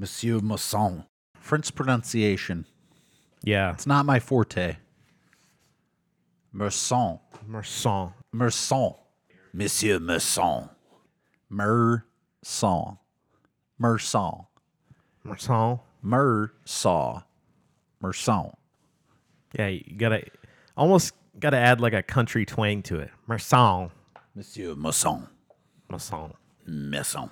Monsieur Masson. French pronunciation. Yeah. It's not my forte. Merson. Merson. Merson. Monsieur Merson. Merson. Merson. Merson. Mersaw. Merson. Yeah, you gotta almost gotta add like a country twang to it. Merson. Monsieur Masson. Merson. Masson.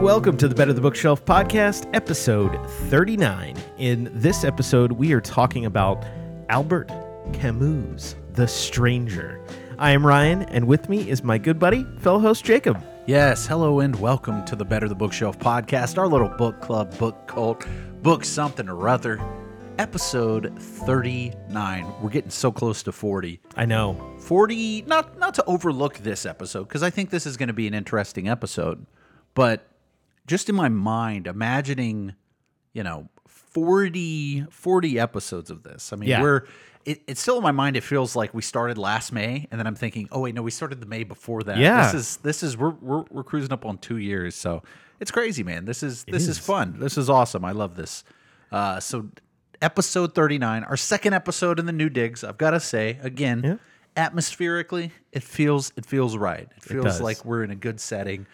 And welcome to the Better the Bookshelf podcast, episode 39. In this episode, we are talking about Albert Camus' The Stranger. I am Ryan, and with me is my good buddy, fellow host Jacob. Yes, hello and welcome to the Better the Bookshelf podcast, our little book club, book cult, book something or other. Episode 39. We're getting so close to 40. I know. 40 not not to overlook this episode because I think this is going to be an interesting episode. But just in my mind imagining, you know, 40 40 episodes of this. I mean, Yeah. we're it, it's still in my mind it feels like we started last May and then I'm thinking, "Oh wait, no, we started the May before that." Yeah. This is this is we're we're, we're cruising up on 2 years. So, it's crazy, man. This is this is. is. fun. This is awesome. I love this. Uh so episode 39, our second episode in the new digs. I've got to say again, Yeah. atmospherically, it feels it feels right. It feels does. like we're in a good setting,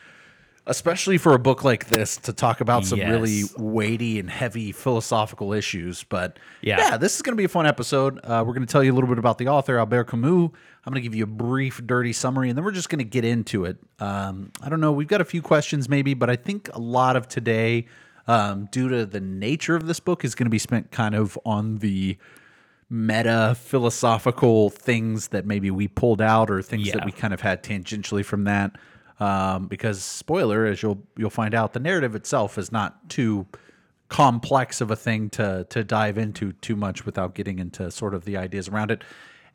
especially for a book like this to talk about some really weighty and heavy philosophical issues. But Yeah. yeah, this is going to be a fun episode. Uh, we're going to tell you a little bit about the author Albert Camus. I'm going to give you a brief, dirty summary, and then we're just going to get into it. Um, I don't know. We've got a few questions maybe, but I think a lot of today. Um, due to the nature of this book, is going to be spent kind of on the meta philosophical things that maybe we pulled out or things that we kind of had tangentially from that. Um, because spoiler, as you'll you'll find out, the narrative itself is not too complex of a thing to to dive into too much without getting into sort of the ideas around it.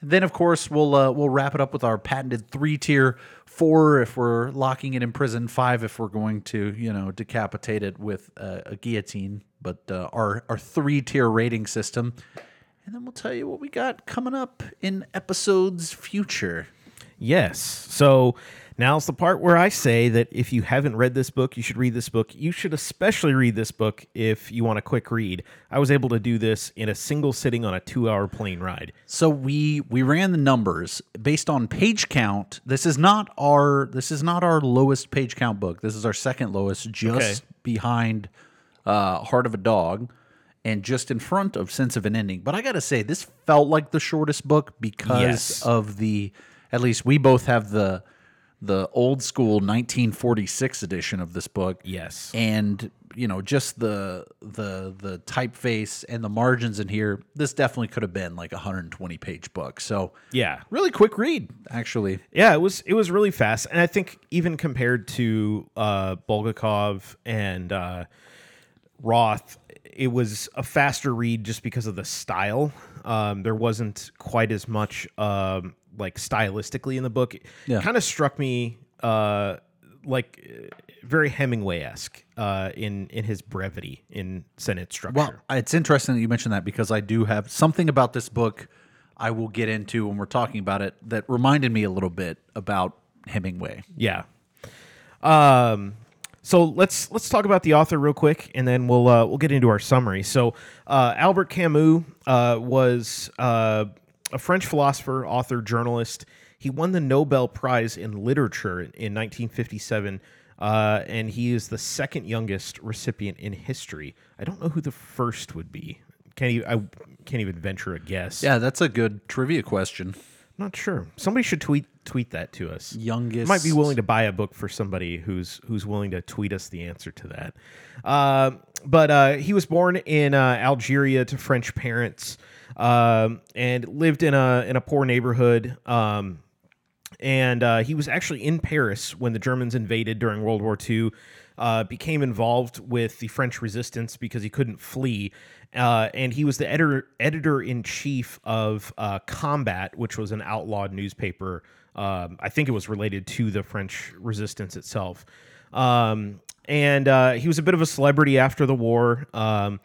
And then, of course, we'll uh, we'll wrap it up with our patented three tier: four if we're locking it in prison, five if we're going to you know decapitate it with a, a guillotine. But uh, our our three tier rating system, and then we'll tell you what we got coming up in episodes future. Yes. So now's the part where I say that if you haven't read this book, you should read this book. You should especially read this book if you want a quick read. I was able to do this in a single sitting on a two hour plane ride. So we we ran the numbers based on page count. This is not our this is not our lowest page count book. This is our second lowest, just Okay. behind uh, Heart of a Dog, and just in front of Sense of an Ending. But I gotta say, this felt like the shortest book because Yes. of the. At least we both have the the old school 1946 edition of this book Yes. and you know just the the the typeface and the margins in here this definitely could have been like a 120 page book so Yeah. really quick read actually Yeah, it was it was really fast, and I think even compared to uh, Bulgakov and uh, Roth, it was a faster read just because of the style. Um, there wasn't quite as much um, like stylistically in the book. It Yeah. kind of struck me uh, like uh, very Hemingway esque uh, in in his brevity in sentence structure. well it's interesting that you mentioned that because i do have something about this book i will get into when we're talking about it that reminded me a little bit about hemingway Yeah. Um. So let's let's talk about the author real quick, and then we'll uh, we'll get into our summary. So uh, Albert Camus uh, was uh, a French philosopher, author, journalist. He won the Nobel Prize in Literature in, in 1957, uh, and he is the second youngest recipient in history. I don't know who the first would be. Can't even, I can't even venture a guess. yeah that's a good trivia question not sure. Somebody should tweet tweet that to us. youngest might be willing to buy a book for somebody who's who's willing to tweet us the answer to that. Uh, but uh, he was born in uh, Algeria to French parents um, and lived in a in a poor neighborhood. Um, and uh, he was actually in Paris when the Germans invaded during World War II. Uh, became involved with the French resistance because he couldn't flee, uh, and he was the editor editor in chief of uh, Combat, which was an outlawed newspaper. Um, I think it was related to the French resistance itself. Um, and uh, he was a bit of a celebrity after the war. Um,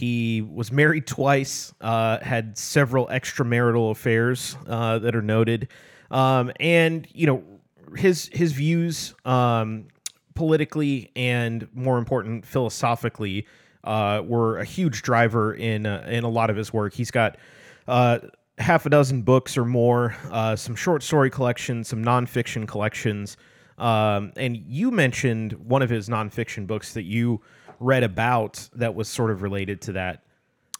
he was married twice, uh, had several extramarital affairs uh, that are noted. um, and you know his his views um, politically and more important philosophically uh, were a huge driver in uh, in a lot of his work. He's got uh, half a dozen books or more, uh, some short story collections, some nonfiction collections. Um, and you mentioned one of his nonfiction books that you read about that was sort of related to that.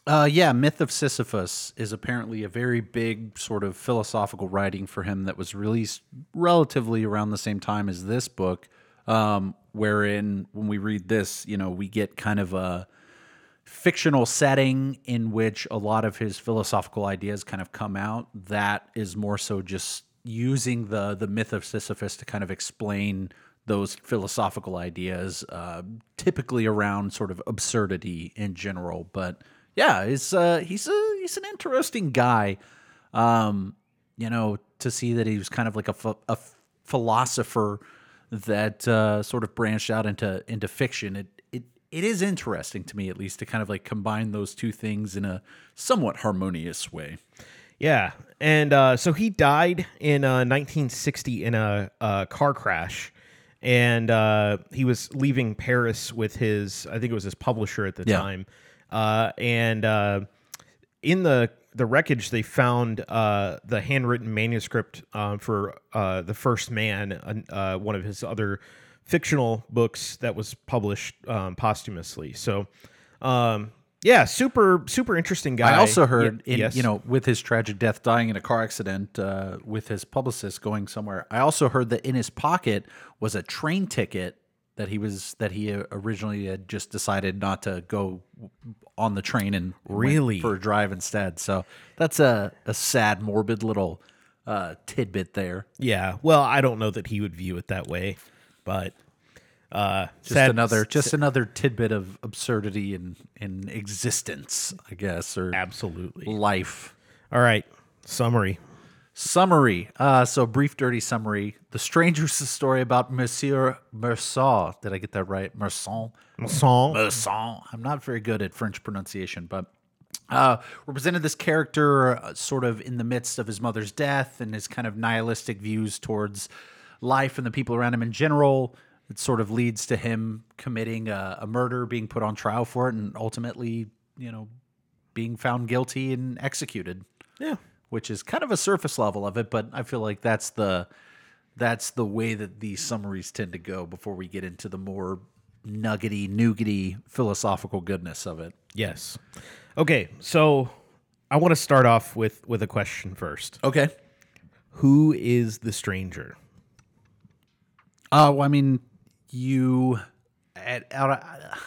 Uh, yeah, Myth of Sisyphus is apparently a very big sort of philosophical writing for him that was released relatively around the same time as this book. Um, wherein, when we read this, you know, we get kind of a fictional setting in which a lot of his philosophical ideas kind of come out. That is more so just using the the myth of Sisyphus to kind of explain those philosophical ideas, uh, typically around sort of absurdity in general. But yeah, it's uh, he's a he's an interesting guy. Um, you know, to see that he was kind of like a, a philosopher that uh, sort of branched out into into fiction. It it it is interesting to me at least to kind of like combine those two things in a somewhat harmonious way. Yeah, and uh, so he died in uh, 1960 in a, a car crash, and uh, he was leaving Paris with his, I think it was his publisher at the Yeah. time, uh, and uh, in the the wreckage they found uh, the handwritten manuscript uh, for uh, the First Man, uh, one of his other fictional books that was published um, posthumously. So. Um, yeah, super, super interesting guy. I also heard, in, yes. you know, with his tragic death, dying in a car accident, uh, with his publicist going somewhere. I also heard that in his pocket was a train ticket that he was that he uh, originally had just decided not to go on the train and Really? for a drive instead. So that's a, a sad, morbid little uh, tidbit there. Yeah. Well, I don't know that he would view it that way, but uh Just sad- another, just another tidbit of absurdity in in existence, I guess, or absolutely. life. All right. Summary. Summary. Uh, so, brief, dirty summary. The Stranger's story about Monsieur Meursault. Did I get that right? Meursault? Song. Meursault. I'm not very good at French pronunciation, but uh, represented this character uh, sort of in the midst of his mother's death and his kind of nihilistic views towards life and the people around him in general. It sort of leads to him committing a, a murder, being put on trial for it, and ultimately, you know, being found guilty and executed Yeah. which is kind of a surface level of it, but I feel like that's the that's the way that these summaries tend to go before we get into the more nuggety, nougaty philosophical goodness of it. Yes. Okay. So I want to start off with with a question first. Okay. Who is the stranger? Uh, well, I mean, you at at a,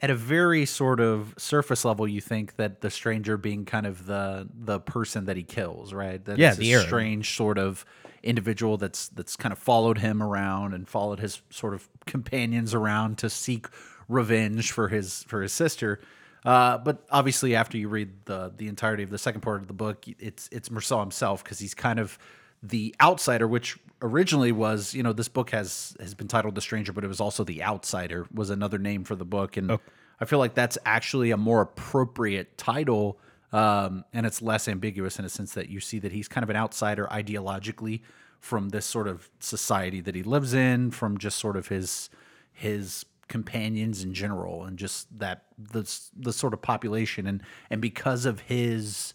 at a very sort of surface level, you think that the stranger being kind of the the person that he kills, right? That Yeah, the strange sort of individual that's that's kind of followed him around and followed his sort of companions around to seek revenge for his for his sister. Uh, but obviously, after you read the the entirety of the second part of the book, it's it's Meursault himself because he's kind of the outsider, which originally was, you know, this book has has been titled The Stranger, but it was also The Outsider was another name for the book, and I feel like that's actually a more appropriate title, um, and it's less ambiguous in a sense that you see that he's kind of an outsider ideologically from this sort of society that he lives in, from just sort of his his companions in general, and just that the the sort of population, and and because of his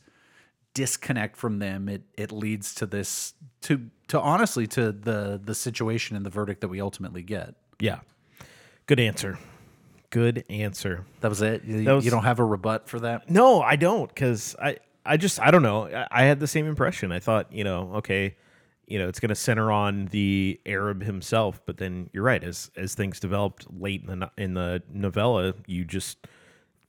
disconnect from them it it leads to this to to honestly to the the situation and the verdict that we ultimately get Yeah. Good answer. Good answer. that was it you, was- you don't have a rebut for that No, I don't, because I, I just, I don't know. I, I had the same impression. I thought, you know, okay, you know, it's going to center on the Arab himself, but then you're right. As as things developed late in the in the novella, you just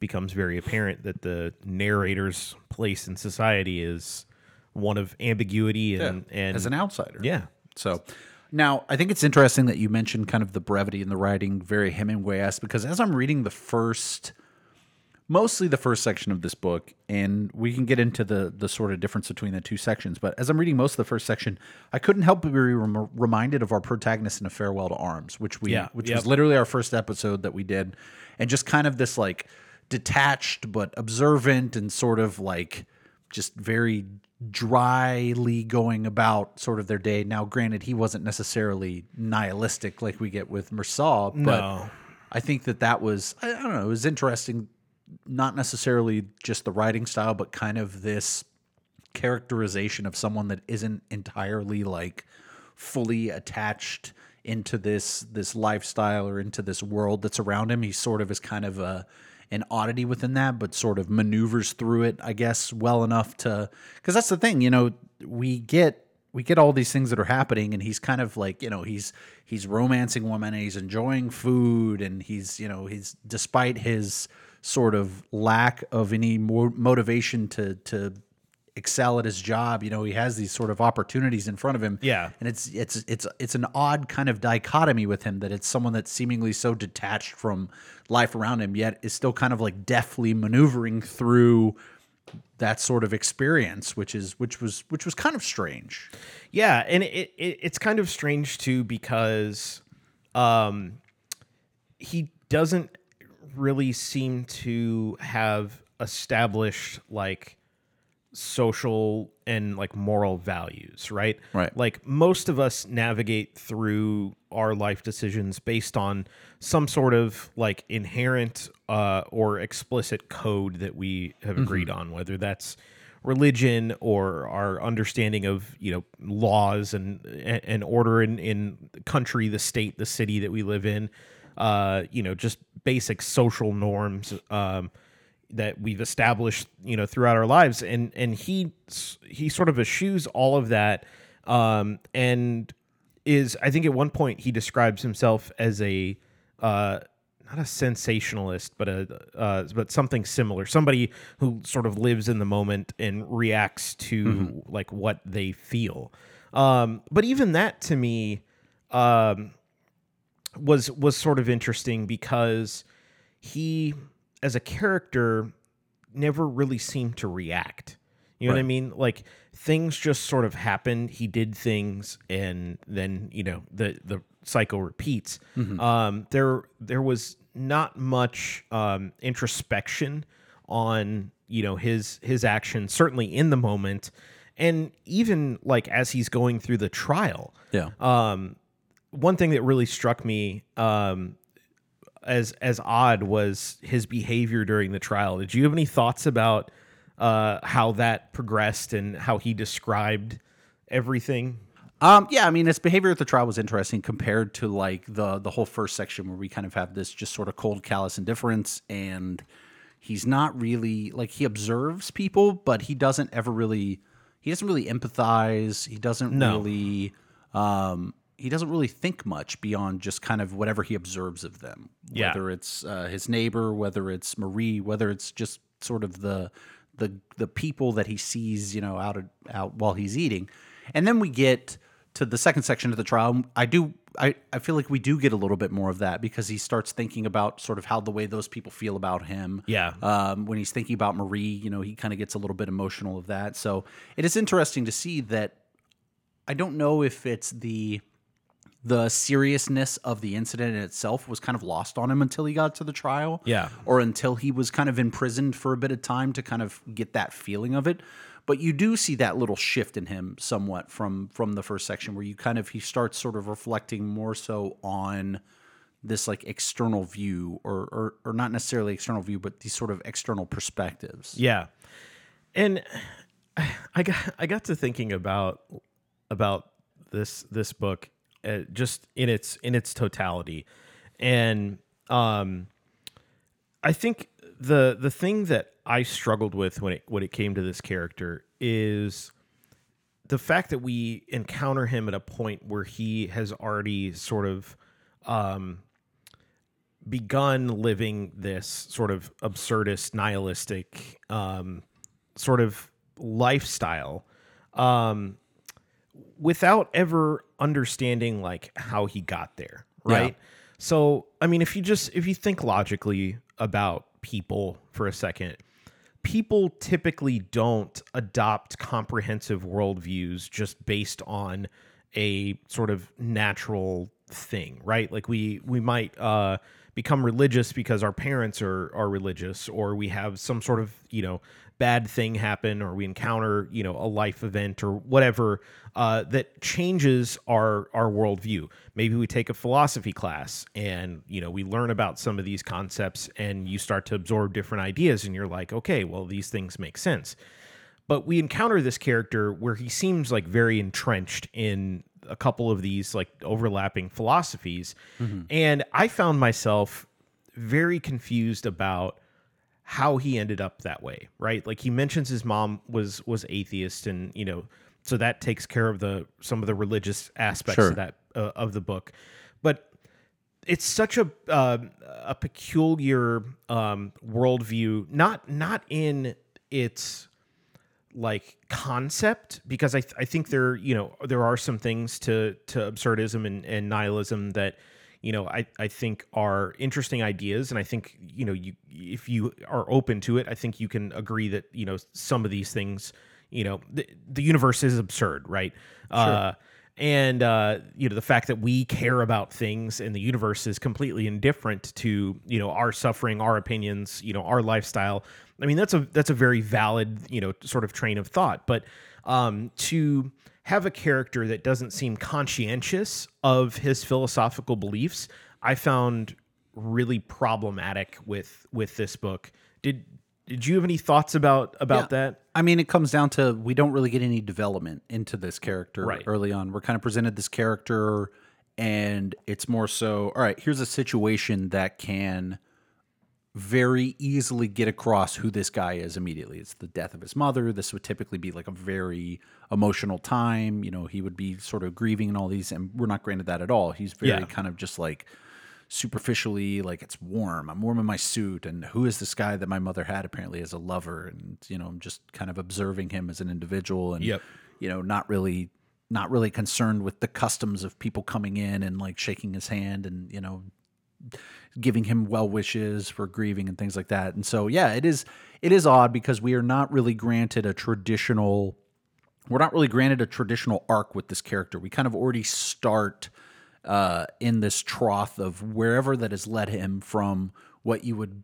becomes very apparent that the narrator's place in society is one of ambiguity and and as an outsider yeah, So now I think it's interesting that you mentioned kind of the brevity in the writing, very Hemingway-esque, because as I'm reading the first, mostly the first section of this book, and we can get into the the sort of difference between the two sections, but as I'm reading most of the first section, I couldn't help but be rem- reminded of our protagonist in A Farewell to Arms, which we, Yeah, which yep. was literally our first episode that we did, and just kind of this like detached but observant and sort of like just very dryly going about sort of their day. Now, granted, he wasn't necessarily nihilistic like we get with Mersal, but No. I think that that was I, I don't know, it was interesting. Not necessarily just the writing style, but kind of this characterization of someone that isn't entirely like fully attached into this this lifestyle or into this world that's around him. He sort of is kind of a an oddity within that, but sort of maneuvers through it, I guess, well enough to because that's the thing, you know, we get we get all these things that are happening and he's kind of like you know he's he's romancing women and he's enjoying food and he's you know he's despite his sort of lack of any more motivation to to excel at his job you know he has these sort of opportunities in front of him Yeah. and it's it's it's it's an odd kind of dichotomy with him that it's someone that's seemingly so detached from life around him yet is still kind of like deftly maneuvering through that sort of experience which is which was which was kind of strange Yeah, and it, it it's kind of strange too because um he doesn't really seem to have established like social and like moral values, right? Right. Like most of us navigate through our life decisions based on some sort of like inherent uh, or explicit code that we have agreed on, whether that's religion or our understanding of you know laws and and order in in the country, the state, the city that we live in. Uh, you know, just basic social norms. Um, that we've established you know throughout our lives. And and he he sort of eschews all of that um and is i think at one point he describes himself as a uh not a sensationalist but a uh but something similar. Somebody who sort of lives in the moment and reacts to like what they feel. Um but even that to me um was was sort of interesting because he as a character never really seemed to react. You know what i mean? Like things just sort of happened. He did things and then you know the the cycle repeats. Um there there was not much um introspection on you know his his actions certainly in the moment. And even like as he's going through the trial yeah. um, one thing that really struck me um, as as odd was his behavior during the trial. Did you have any thoughts about uh, how that progressed and how he described everything? Um, yeah, I mean, his behavior at the trial was interesting compared to like the the whole first section where we kind of have this just sort of cold, callous indifference, and he's not really like he observes people, but he doesn't ever really he doesn't really empathize. He doesn't No. really um, he doesn't really think much beyond just kind of whatever he observes of them. Yeah. Whether it's uh, his neighbor, whether it's Marie, whether it's just sort of the the the people that he sees, you know, out of, out while he's eating, and then we get to the second section of the trial. I do. I, I feel like we do get a little bit more of that because he starts thinking about sort of how the way those people feel about him. Yeah. Um, when he's thinking about Marie, you know, he kind of gets a little bit emotional of that. So it is interesting to see that I don't know if it's the the seriousness of the incident in itself was kind of lost on him until he got to the trial. Yeah. Or until he was kind of imprisoned for a bit of time to kind of get that feeling of it. But you do see that little shift in him somewhat from from the first section where you kind of he starts sort of reflecting more so on this like external view or or, or not necessarily external view but these sort of external perspectives. Yeah, and I got I got to thinking about about this this book uh, just in its in its totality, and um, I think the the thing that I struggled with when it when it came to this character is the fact that we encounter him at a point where he has already sort of um, begun living this sort of absurdist, nihilistic um, sort of lifestyle. Um, without ever understanding like how he got there, right? So, I mean, if you just if you think logically about people for a second, people typically don't adopt comprehensive worldviews just based on a sort of natural thing, right? Like we we might uh, become religious because our parents are are religious, or we have some sort of you know bad thing happen or we encounter you know a life event or whatever uh, that changes our our worldview. Maybe we take a philosophy class and you know we learn about some of these concepts and you start to absorb different ideas and you're like okay well these things make sense. But we encounter this character where he seems like very entrenched in a couple of these like overlapping philosophies. And i found myself very confused about how he ended up that way right like he mentions his mom was was atheist and you know so that takes care of the some of the religious aspects Sure. of that uh, of the book but it's such a uh, a peculiar um, worldview not not in its like concept because I, th- I think there you know there are some things to to absurdism and, and nihilism that you know I, I think are interesting ideas and I think you know you if you are open to it I think you can agree that you know some of these things you know the, the universe is absurd right? Uh and uh you know the fact that we care about things and the universe is completely indifferent to you know our suffering our opinions you know our lifestyle i mean that's a that's a very valid you know sort of train of thought. But um to have a character that doesn't seem conscientious of his philosophical beliefs i found really problematic with with this book did did you have any thoughts about about Yeah. that I mean, it comes down to we don't really get any development into this character Right. early on. We're kind of presented this character, and it's more so, all right, here's a situation that can very easily get across who this guy is immediately. It's the death of his mother. This would typically be like a very emotional time. You know, he would be sort of grieving and all these, and we're not granted that at all. He's very Yeah. kind of just like superficially like it's warm i'm warm in my suit and who is this guy that my mother had apparently as a lover and you know i'm just kind of observing him as an individual and Yep. you know not really not really concerned with the customs of people coming in and like shaking his hand and you know giving him well wishes for grieving and things like that. And so yeah it is it is odd because we are not really granted a traditional we're not really granted a traditional arc with this character. We kind of already start uh, in this trough of wherever that has led him from what you would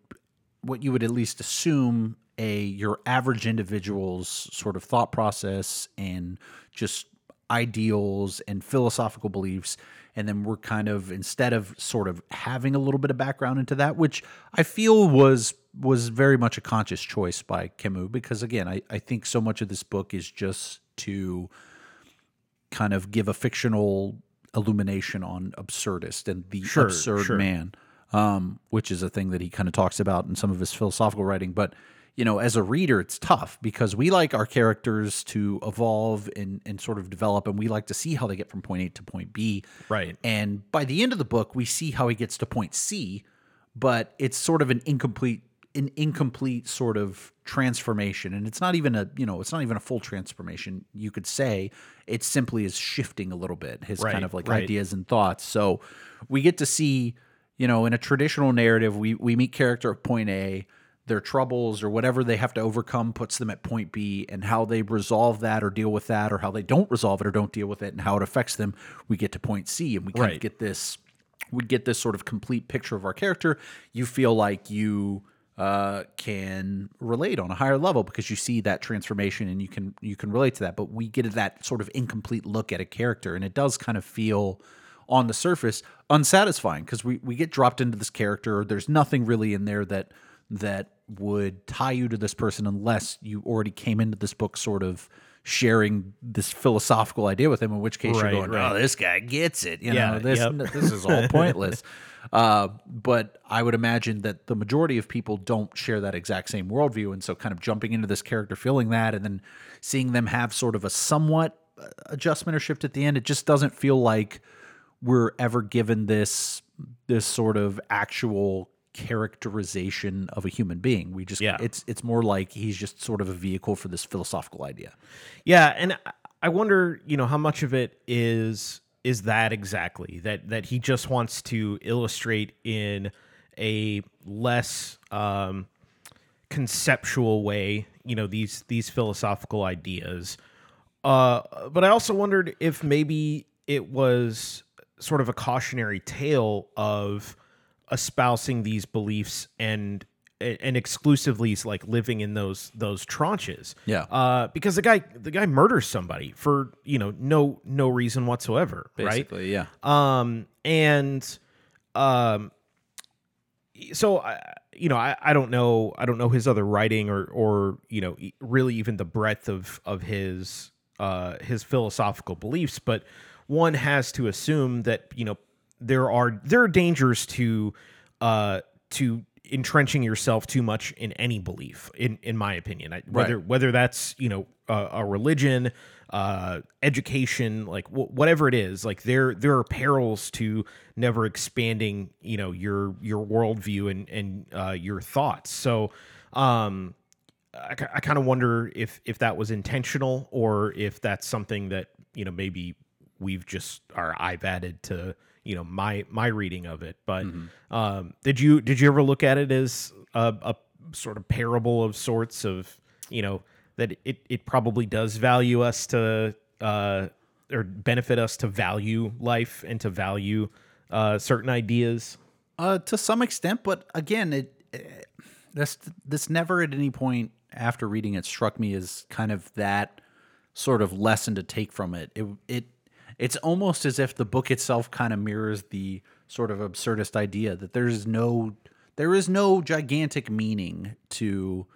what you would at least assume a your average individual's sort of thought process and just ideals and philosophical beliefs and then we're kind of instead of sort of having a little bit of background into that which i feel was was very much a conscious choice by Camus because again I, I think so much of this book is just to kind of give a fictional illumination on absurdist and the Sure, absurd sure. man um, which is a thing that he kind of talks about in some of his philosophical writing but you know as a reader it's tough because we like our characters to evolve and, and sort of develop and we like to see how they get from point a to point b Right. and by the end of the book we see how he gets to point c but it's sort of an incomplete an incomplete sort of transformation and it's not even a you know it's not even a full transformation you could say it simply is shifting a little bit his Right, kind of like right. ideas and thoughts so we get to see you know in a traditional narrative we we meet character at point a their troubles or whatever they have to overcome puts them at point b and how they resolve that or deal with that or how they don't resolve it or don't deal with it and how it affects them we get to point c and we kind Right. of get this we get this sort of complete picture of our character. You feel like you uh, can relate on a higher level because you see that transformation and you can you can relate to that. But we get that sort of incomplete look at a character, and it does kind of feel on the surface unsatisfying because we we get dropped into this character. There's nothing really in there that that would tie you to this person unless you already came into this book sort of sharing this philosophical idea with him in which case Right, you're going right. oh this guy gets it you Yeah, know this yep. this is all pointless. Uh, but I would imagine that the majority of people don't share that exact same worldview, and so kind of jumping into this character, feeling that, and then seeing them have sort of a somewhat uh, adjustment or shift at the end, it just doesn't feel like we're ever given this this sort of actual characterization of a human being. We just Yeah. it's it's more like he's just sort of a vehicle for this philosophical idea. Yeah, and I- I wonder, you know, how much of it is is that exactly that that he just wants to illustrate in a less um, conceptual way, you know, these these philosophical ideas. Uh, but I also wondered if maybe it was sort of a cautionary tale of espousing these beliefs and and exclusively like living in those those tranches. Yeah. Uh, because the guy the guy murders somebody for you know no no reason whatsoever, right? Basically, yeah. um and um so I you know I, I don't know I don't know his other writing or or you know really even the breadth of of his uh his philosophical beliefs but one has to assume that you know there are there are dangers to uh to entrenching yourself too much in any belief in in my opinion. I, whether whether that's you know a, a religion uh education like wh- whatever it is like there there are perils to never expanding you know your your worldview and and uh your thoughts. So um I, I kind of wonder if if that was intentional or if that's something that you know maybe we've just or I've added to you know my my reading of it. But um, did you did you ever look at it as a, a sort of parable of sorts of you know that it it probably does value us to uh, or benefit us to value life and to value uh, certain ideas. Uh, to some extent, but again, it, it this this never at any point after reading it struck me as kind of that sort of lesson to take from it. It it it's almost as if the book itself kind of mirrors the sort of absurdist idea that there is no there is no gigantic meaning to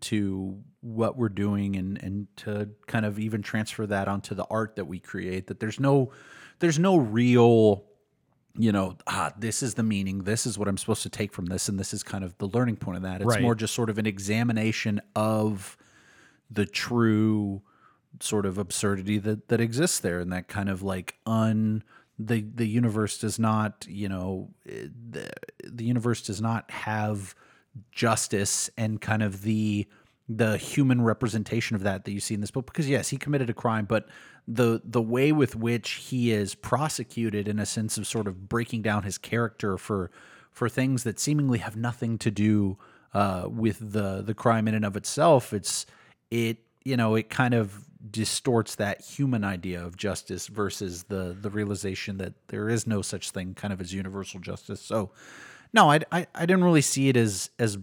to what we're doing and and to kind of even transfer that onto the art that we create that there's no there's no real you know, ah, this is the meaning. This is what I'm supposed to take from this, and this is kind of the learning point of that. It's Right. more just sort of an examination of the true sort of absurdity that that exists there, and that kind of like un the the universe does not, you know, eh, the the universe does not have justice and kind of the the human representation of that that you see in this book. Because yes he committed a crime but the the way with which he is prosecuted in a sense of sort of breaking down his character for for things that seemingly have nothing to do uh, with the the crime in and of itself it's it you know it kind of distorts that human idea of justice versus the the realization that there is no such thing kind of as universal justice so no I, I i didn't really see it as as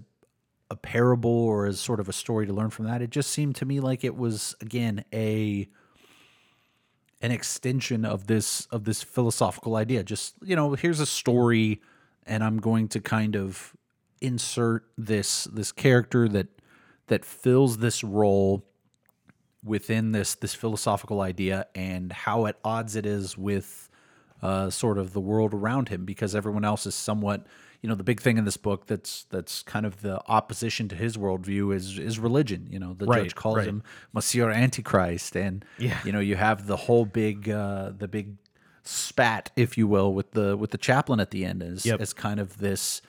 a parable or as sort of a story to learn from that. It just seemed to me like it was again a an extension of this of this philosophical idea. Just you know, here's a story, and I'm going to kind of insert this this character that that fills this role within this this philosophical idea and how at odds it is with uh, sort of the world around him because everyone else is somewhat you know the big thing in this book that's that's kind of the opposition to his worldview is is religion you know the Right, judge calls right. him monsieur antichrist and Yeah. you know you have the whole big uh the big spat if you will with the with the chaplain at the end as Yep. as kind of this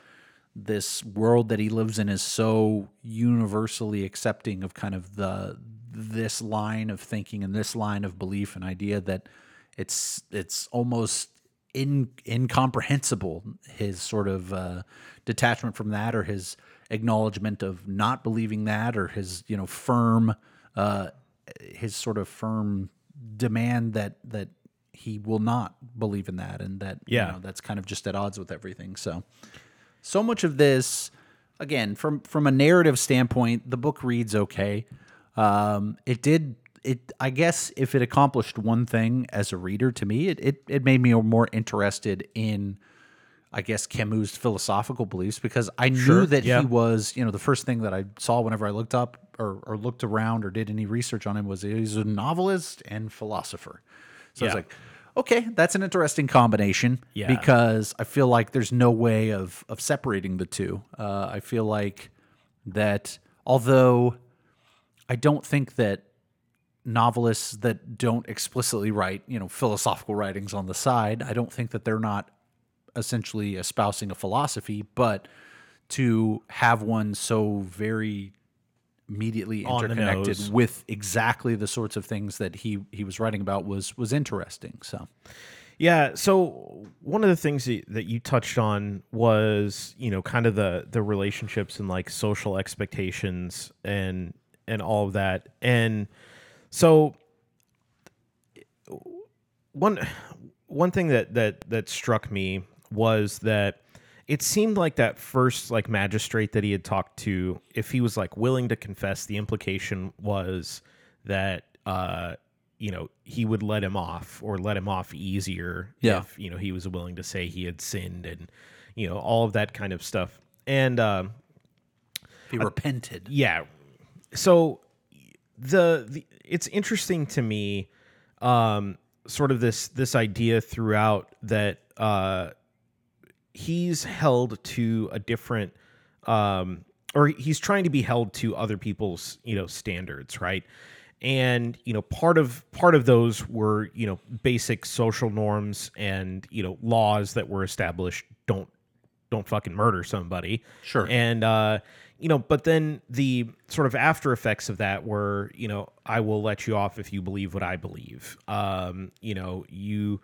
this world that he lives in is so universally accepting of kind of the this line of thinking and this line of belief and idea that it's it's almost in incomprehensible his sort of uh, detachment from that or his acknowledgement of not believing that or his you know firm uh, his sort of firm demand that that he will not believe in that and that Yeah. you know, that's kind of just at odds with everything so so much of this again from from a narrative standpoint the book reads okay um it did it i guess if it accomplished one thing as a reader to me it it, it made me more interested in i guess camus philosophical beliefs because i knew that yeah. he was you know the first thing that i saw whenever i looked up or, or looked around or did any research on him was he's a novelist and philosopher so i was like okay that's an interesting combination Yeah. because I feel like there's no way of of separating the two. Uh, I feel like that although I don't think that novelists that don't explicitly write, you know, philosophical writings on the side, I don't think that they're not essentially espousing a philosophy, but to have one so very immediately interconnected with exactly the sorts of things that he he was writing about was was interesting. So Yeah. So one of the things that that you touched on was, you know, kind of the the relationships and like social expectations and and all of that. And so one one thing that that that struck me was that it seemed like that first like magistrate that he had talked to, if he was like willing to confess, the implication was that uh, you know he would let him off or let him off easier Yeah. if you know he was willing to say he had sinned and you know all of that kind of stuff. And um, He repented. yeah, so the, the it's interesting to me, um, sort of this this idea throughout that uh, he's held to a different um or he's trying to be held to other people's you know standards right and you know part of part of those were you know basic social norms and you know laws that were established don't don't fucking murder somebody Sure. and uh you know but then the sort of after effects of that were you know i will let you off if you believe what i believe. Um you know you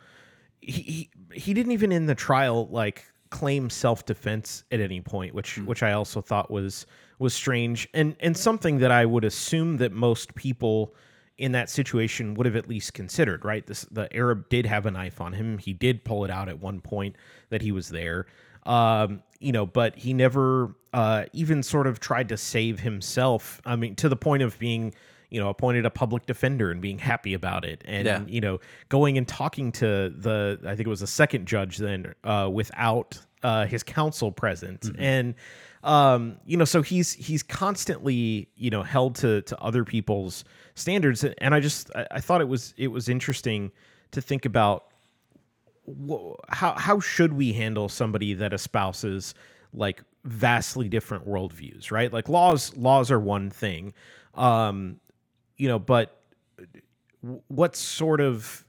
he he, he didn't even in the trial like claim self-defense at any point which which i also thought was was strange and and something that i would assume that most people in that situation would have at least considered right? This the arab did have a knife on him. He did pull it out at one point that he was there um you know but he never uh even sort of tried to save himself i mean to the point of being you know appointed a public defender and being happy about it. And Yeah. you know going and talking to the i think it was the second judge then uh without uh his counsel present. And um you know so he's he's constantly you know held to to other people's standards. And i just i, I thought it was it was interesting to think about how how should we handle somebody that espouses like vastly different worldviews, right? Like laws laws are one thing, um, you know, but what sort of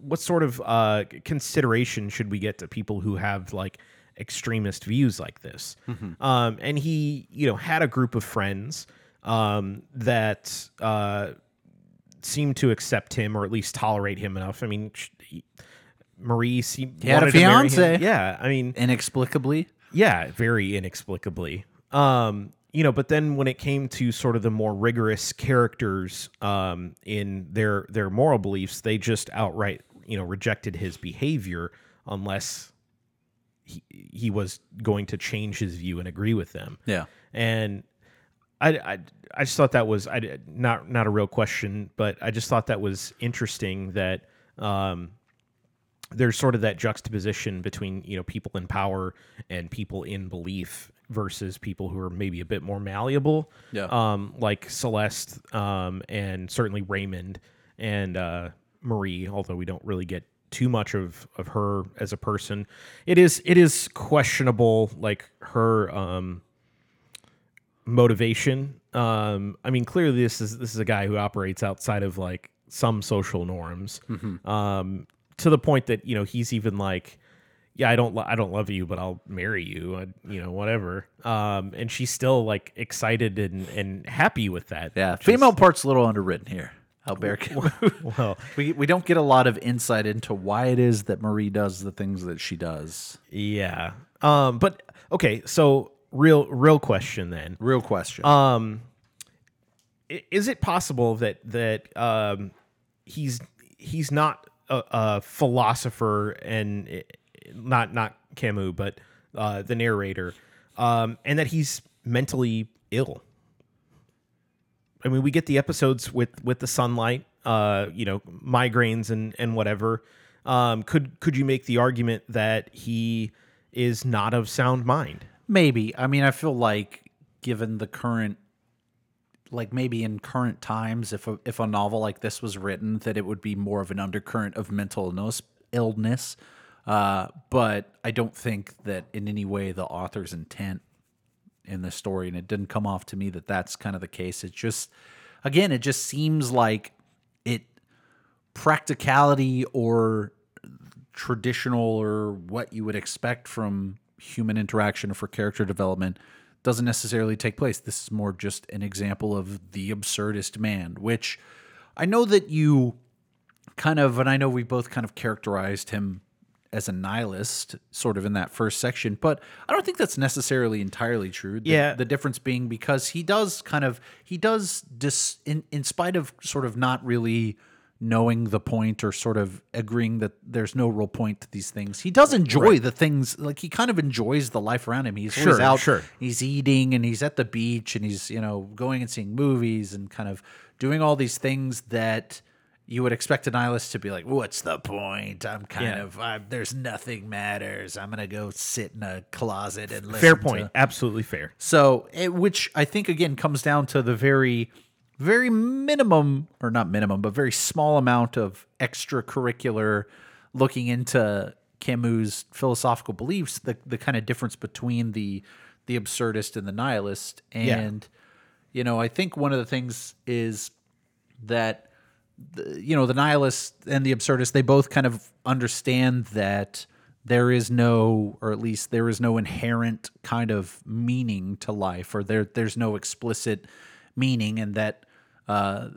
what sort of uh, consideration should we get to people who have like extremist views like this? Um, and he, you know, had a group of friends um, that uh, seemed to accept him or at least tolerate him enough. I mean, he, Marie seemed He had a wanted to marry him. fiance. Yeah, I mean, Inexplicably. yeah, very inexplicably. Um, you know, but then when it came to sort of the more rigorous characters um, in their their moral beliefs, they just outright, you know, rejected his behavior unless he, he was going to change his view and agree with them. Yeah. And I, I, I just thought that was I, not not a real question, but I just thought that was interesting that um, there's sort of that juxtaposition between you know people in power and people in belief versus people who are maybe a bit more malleable, Yeah. um, like Celeste um, and certainly Raymond and uh, Marie. Although we don't really get too much of of her as a person, it is it is questionable like her. Um, motivation. Um, I mean, clearly this is this is a guy who operates outside of like some social norms. Um, to the point that you know he's even like, yeah, I don't lo- I don't love you, but I'll marry you. I, you know, whatever. Um, and she's still like excited and and happy with that. Yeah. Female part's a little underwritten here. Albert. well, we, we don't get a lot of insight into why it is that Marie does the things that she does. yeah. Um, but okay, so real real question then. Real question. Um, is it possible that that um, he's he's not a, a philosopher and eh, not not Camus, but uh, the narrator, um, and that he's mentally ill? I mean, we get the episodes with with the sunlight, uh, you know, migraines and and whatever. Um, could could you make the argument that he is not of sound mind? Maybe. I mean, I feel like given the current like maybe in current times if a, if a novel like this was written that it would be more of an undercurrent of mental illness uh, but i don't think that in any way the author's intent in the story and it didn't come off to me that that's kind of the case. It just again it just seems like it practicality or traditional or what you would expect from human interaction for character development doesn't necessarily take place. This is more just an example of the absurdist man, which I know that you kind of, and I know we both kind of characterized him as a nihilist, sort of in that first section, but I don't think that's necessarily entirely true. The, Yeah. The difference being because he does kind of, he does dis, in, in spite of sort of not really knowing the point or sort of agreeing that there's no real point to these things. He does enjoy the things like he kind of enjoys the life around him. He's always Sure, out, sure. he's eating and he's at the beach and he's, you know, going and seeing movies and kind of doing all these things that you would expect a nihilist to be like, "What's the point? I'm kind Yeah. of I'm, there's nothing matters. I'm gonna go sit in a closet and listen Fair to-" point. Absolutely fair. So, it, which I think again comes down to the very, very minimum, or not minimum, but very small amount of extracurricular looking into Camus' philosophical beliefs. The the kind of difference between the the absurdist and the nihilist, and you know, I think one of the things is that the, you know the nihilist and the absurdist they both kind of understand that there is no or at least there is no inherent kind of meaning to life or there there's no explicit meaning and that uh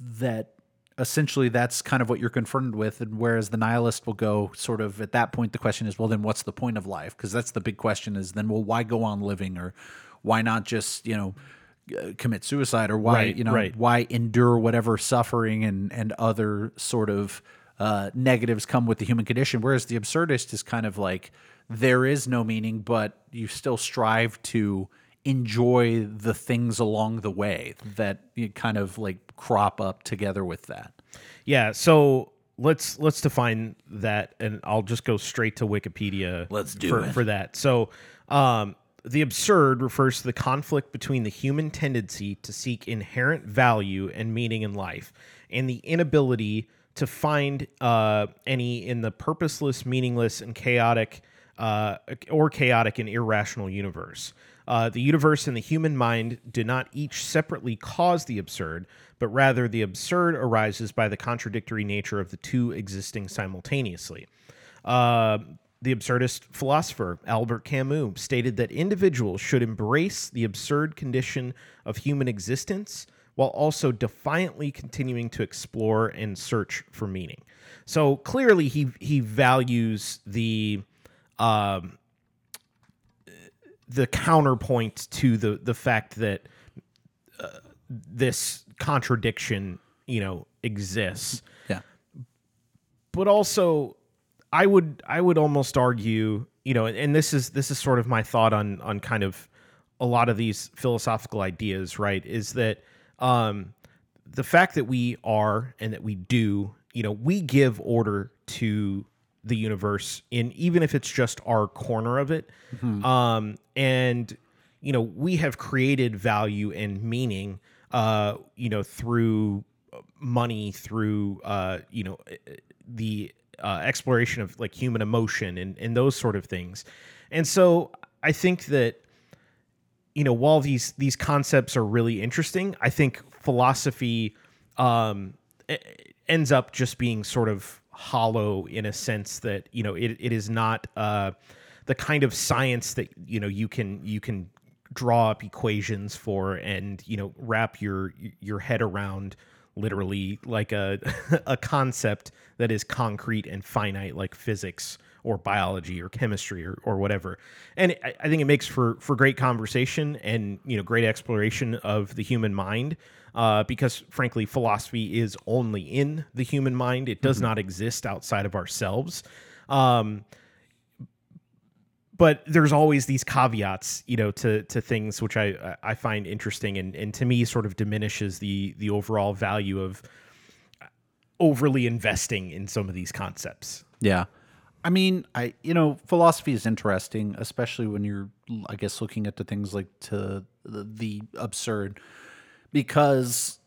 that essentially that's kind of what you're confronted with and whereas the nihilist will go sort of at that point the question is well then what's the point of life? Because that's the big question is then well why go on living? Or why not just you know commit suicide? Or why Right, you know right. why endure whatever suffering and and other sort of uh, negatives come with the human condition? Whereas the absurdist is kind of like there is no meaning but you still strive to enjoy the things along the way that you kind of like crop up together with that Yeah. So let's let's define that, and I'll just go straight to Wikipedia. Let's do for, it. for that. So, um, the absurd refers to the conflict between the human tendency to seek inherent value and meaning in life, and the inability to find uh, any in the purposeless, meaningless, and chaotic, uh, or chaotic and irrational universe. Uh, the universe and the human mind do not each separately cause the absurd, but rather the absurd arises by the contradictory nature of the two existing simultaneously. Uh, the absurdist philosopher Albert Camus stated that individuals should embrace the absurd condition of human existence while also defiantly continuing to explore and search for meaning. So clearly, he he values the um, the counterpoint to the the fact that uh, this contradiction, you know, exists yeah but also I would I would almost argue, you know, and this is this is sort of my thought on on kind of a lot of these philosophical ideas, right? Is that um the fact that we are and that we do, you know, we give order to the universe in even if it's just our corner of it. Um and you know, we have created value and meaning uh, you know, through money through uh you know the uh, exploration of like human emotion and and those sort of things and so i think that you know while these these concepts are really interesting i think philosophy um ends up just being sort of hollow in a sense that you know it, it is not uh the kind of science that you know you can you can draw up equations for and you know wrap your your head around literally like a a concept that is concrete and finite like physics or biology or chemistry or, or whatever. And I, I think it makes for for great conversation and you know great exploration of the human mind uh, because frankly philosophy is only in the human mind it does not exist outside of ourselves um, but there's always these caveats, you know, to to things which I I find interesting and and to me sort of diminishes the the overall value of overly investing in some of these concepts. Yeah. I mean, I you know, philosophy is interesting, especially when you're I guess looking at the things like to the, the absurd because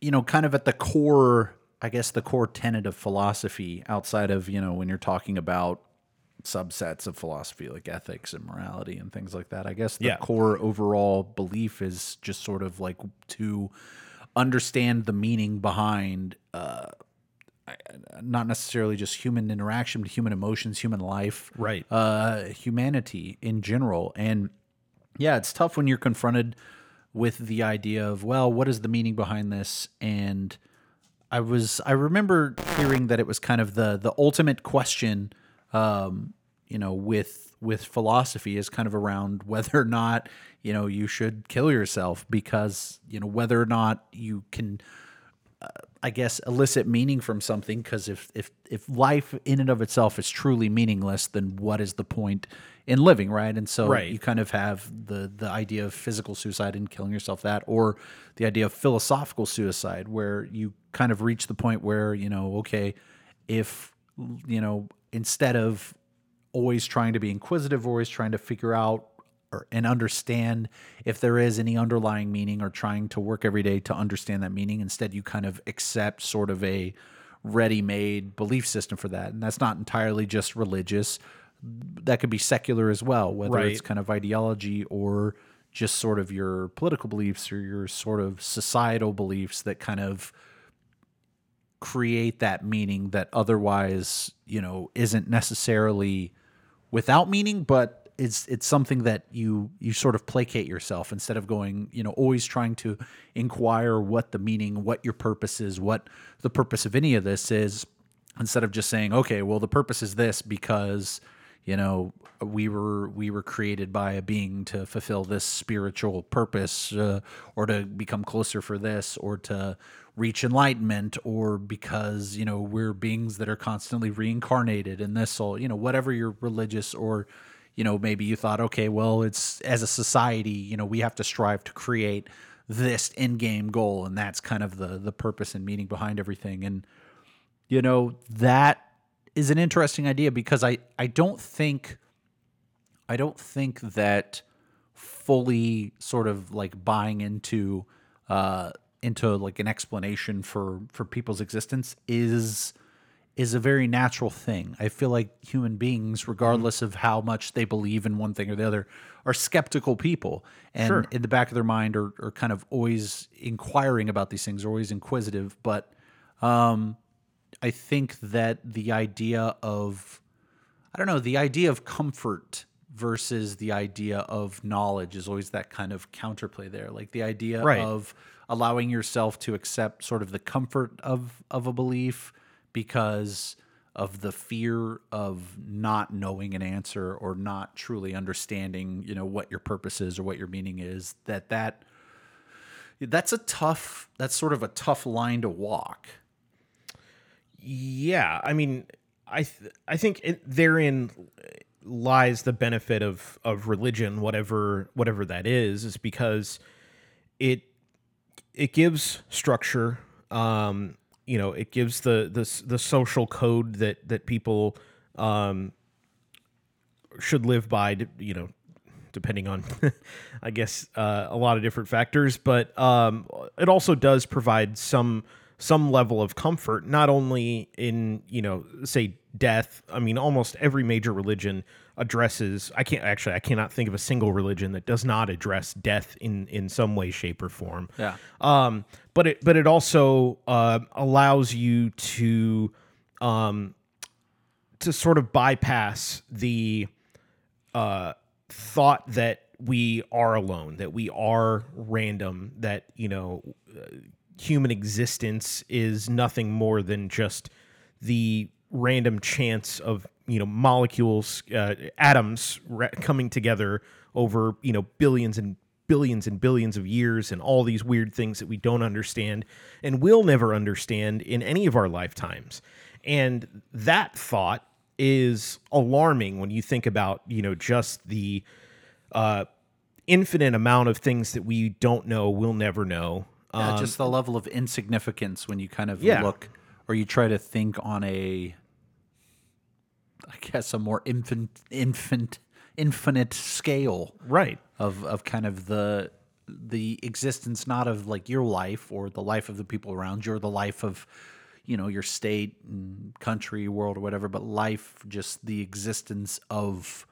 you know, kind of at the core, I guess the core tenet of philosophy outside of, you know, when you're talking about subsets of philosophy like ethics and morality and things like that. I guess the Yeah. core overall belief is just sort of like to understand the meaning behind uh not necessarily just human interaction, but human emotions, human life, Right. Uh, humanity in general. And yeah, it's tough when you're confronted with the idea of, well, what is the meaning behind this? And I was, I remember hearing that it was kind of the the ultimate question, um, you know, with with philosophy is kind of around whether or not you know you should kill yourself because you know whether or not you can I guess elicit meaning from something because if if if life in and of itself is truly meaningless, then what is the point in living, right? And so Right. you kind of have the the idea of physical suicide and killing yourself that or the idea of philosophical suicide where you kind of reach the point where, you know, okay, if you know, instead of always trying to be inquisitive, always trying to figure out or, and understand if there is any underlying meaning or trying to work every day to understand that meaning. Instead, you kind of accept sort of a ready made belief system for that. And that's not entirely just religious, that could be secular as well, whether it's kind of ideology or just sort of your political beliefs or your sort of societal beliefs that kind of create that meaning that otherwise, you know, isn't necessarily without meaning, but it's it's something that you you sort of placate yourself instead of going, you know, always trying to inquire what the meaning, what your purpose is, what the purpose of any of this is, instead of just saying, okay, well, the purpose is this because you know we were we were created by a being to fulfill this spiritual purpose uh, or to become closer for this or to reach enlightenment or because you know we're beings that are constantly reincarnated in this soul you know whatever your religious or you know maybe you thought okay well it's as a society you know we have to strive to create this end game goal and that's kind of the the purpose and meaning behind everything. And you know that is an interesting idea because i i don't think i don't think that fully sort of like buying into uh into like an explanation for for people's existence is is a very natural thing. I feel like human beings, regardless of how much they believe in one thing or the other, are skeptical people. And Sure. in the back of their mind are, are kind of always inquiring about these things, are always inquisitive. But um, I think that the idea of, I don't know, the idea of comfort versus the idea of knowledge is always that kind of counterplay there. Like the idea Right. of allowing yourself to accept sort of the comfort of of a belief because of the fear of not knowing an answer or not truly understanding, you know, what your purpose is or what your meaning is, that that that's a tough that's sort of a tough line to walk. Yeah, I mean, I th- I think it, therein lies the benefit of of religion, whatever whatever that is, is because it it gives structure. Um, you know, it gives the the the social code that that people um should live by. You know, depending on, I guess, uh, a lot of different factors. But um, it also does provide some some level of comfort, not only in you know, say death. I mean, almost every major religion addresses. I can't actually. I cannot think of a single religion that does not address death in in some way, shape, or form. Yeah. Um, but it but it also uh, allows you to um, to sort of bypass the uh, thought that we are alone, that we are random, that you know uh, human existence is nothing more than just the random chance of you know molecules, uh, atoms ra- coming together over you know billions and billions and billions of years and all these weird things that we don't understand and will never understand in any of our lifetimes. And that thought is alarming when you think about, you know, just the uh, infinite amount of things that we don't know, we'll never know. Yeah, Um, just the level of insignificance when you kind of Yeah. look or you try to think on a I guess a more infant infant infinite scale right. of of kind of the the existence not of like your life or the life of the people around you or the life of you know your state and country world or whatever but life just the existence of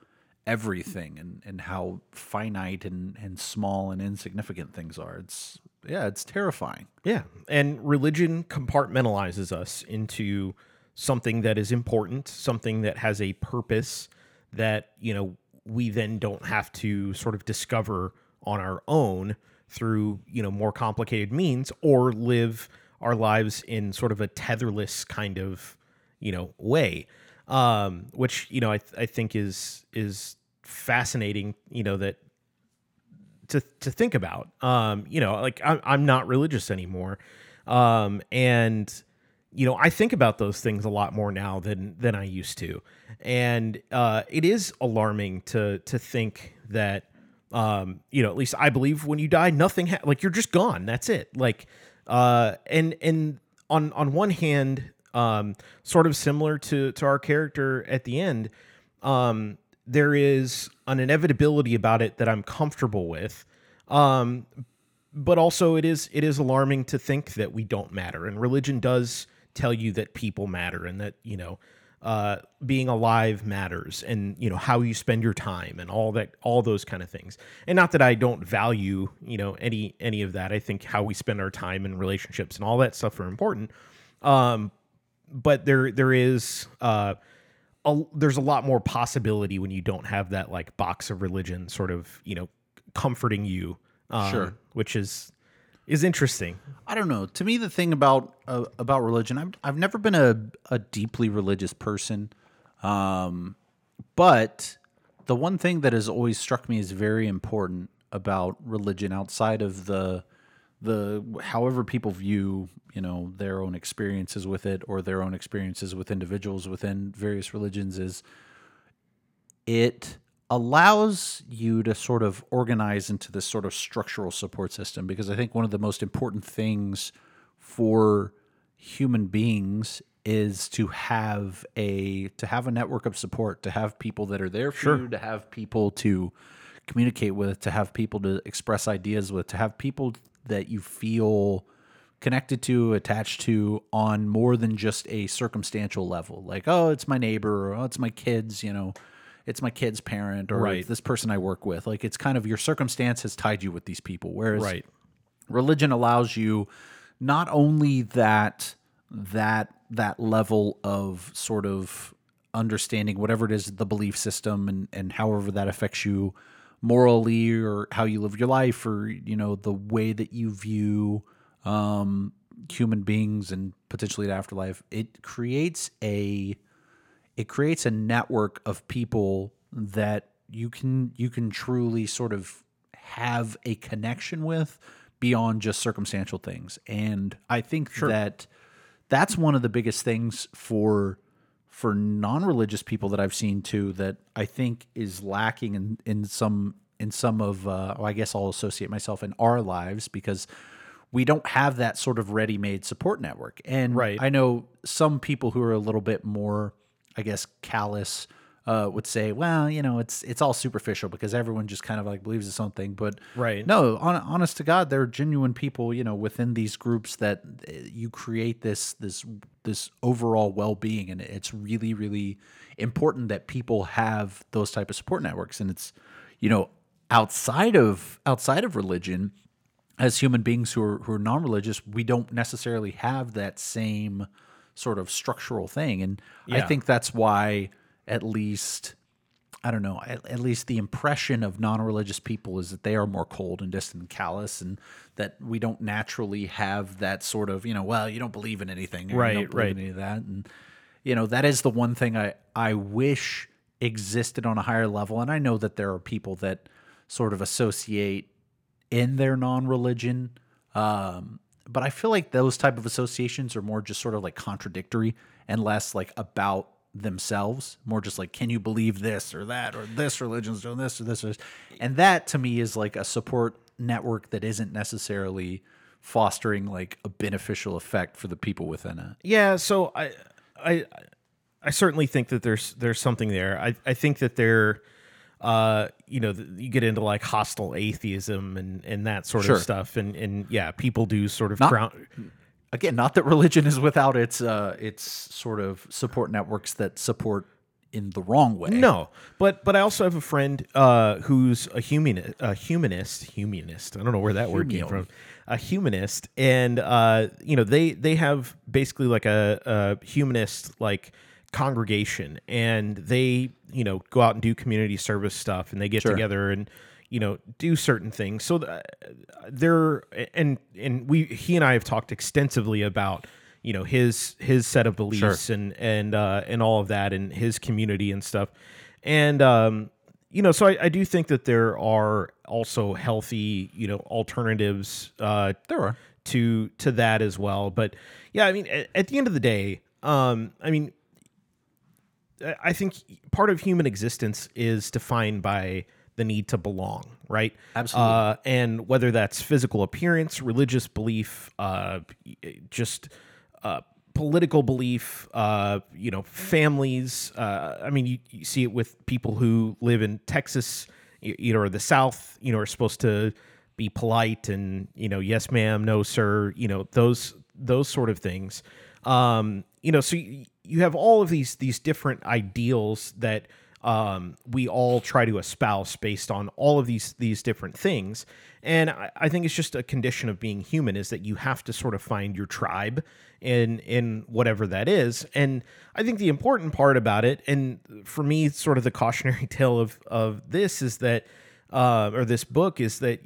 everything and and how finite and and small and insignificant things are it's yeah it's terrifying Yeah. And religion compartmentalizes us into something that is important, something that has a purpose that, you know, we then don't have to sort of discover on our own through, you know, more complicated means or live our lives in sort of a tetherless kind of, you know, way. Um, which, you know, I, I think is is fascinating, you know, that to to think about. Um, you know, like I'm I'm not religious anymore, Um, and you know, I think about those things a lot more now than than I used to, and uh, it is alarming to to think that um, you know, at least I believe when you die, nothing ha- like you're just gone. That's it. Like, uh, and and on on one hand, um, sort of similar to to our character at the end, um, there is an inevitability about it that I'm comfortable with. Um, but also it is it is alarming to think that we don't matter. And religion does tell you that people matter and that you know uh, being alive matters and you know how you spend your time and all that all those kind of things. And not that i don't value you know any any of that. I think how we spend our time and relationships and all that stuff are important. Um but there there is uh a, there's a lot more possibility when you don't have that like box of religion sort of you know comforting you um, Sure. which is is interesting I don't know. To me, the thing about uh, about religion, I've I've never been a a deeply religious person, um, but the one thing that has always struck me as very important about religion, outside of the the however people view you know their own experiences with it or their own experiences with individuals within various religions, is it allows you to sort of organize into this sort of structural support system because I think one of the most important things for human beings is to have a to have a network of support, to have people that are there for you, to have people to communicate with, to have people to express ideas with, to have people that you feel connected to, attached to on more than just a circumstantial level. Like, oh, it's my neighbor, or oh, it's my kids, you know, it's my kid's parent, or Right. this person I work with. Like, it's kind of your circumstance has tied you with these people. Whereas right religion allows you not only that that that level of sort of understanding whatever it is the belief system and and however that affects you morally or how you live your life or you know the way that you view um human beings and potentially the afterlife it creates a it creates a network of people that you can you can truly sort of have a connection with beyond just circumstantial things. And i think that that's one of the biggest things for for non-religious people that i've seen too that i think is lacking in in some in some of uh well, i guess i'll associate myself in our lives because we don't have that sort of ready-made support network and Right. i know some people who are a little bit more i guess callous uh, would say well you know it's it's all superficial because everyone just kind of like believes it's something but Right. no on, honest to god there are genuine people you know within these groups that uh, you create this this this overall well-being and it's really really important that people have those type of support networks. And it's you know outside of outside of religion as human beings who are who are non-religious, we don't necessarily have that same sort of structural thing, and I think that's why at least I don't know, at, at least the impression of non-religious people is that they are more cold and distant and callous, and that we don't naturally have that sort of you know, well, you don't believe in anything, Right, You don't believe right. in any of that, and you know that is the one thing I I wish existed on a higher level, and I know that there are people that sort of associate in their non-religion um, but i feel like those type of associations are more just sort of like contradictory and less like about themselves more just like can you believe this or that or this religion's doing this or this or this and that to me is like a support network that isn't necessarily fostering like a beneficial effect for the people within it Yeah, so I I I certainly think that there's there's something there. I I think that there uh you know you get into like hostile atheism and and that sort Sure. of stuff and and yeah, people do sort of Not- ground again not that religion is without its uh its sort of support networks that support in the wrong way No, but but I also have a friend uh, who's a humanist, a humanist, humanist. I don't know where that word came from. A humanist, and uh, you know they they have basically like a, a humanist like congregation, and they you know go out and do community service stuff, and they get Sure. together and you know do certain things. So th- they're and and we he and I have talked extensively about you know his his set of beliefs and and uh, and all of that and his community and stuff and um you know so I, I do think that there are also healthy you know alternatives uh there are to to that as well. But yeah, I mean, at, at the end of the day, um, I mean, I think part of human existence is defined by the need to belong, right? Absolutely. Uh, and whether that's physical appearance, religious belief, uh, just uh, political belief, uh, you know, families. Uh, I mean, you, you see it with people who live in Texas, you, you know, or the South, you know, are supposed to be polite and you know, yes, ma'am, no, sir, you know, those those sort of things. Um, you know, so you, you have all of these these different ideals that um, we all try to espouse based on all of these these different things. And I, I think it's just a condition of being human is that you have to sort of find your tribe in in whatever that is. And I think the important part about it, and for me, sort of the cautionary tale of of this is that, uh, or this book is that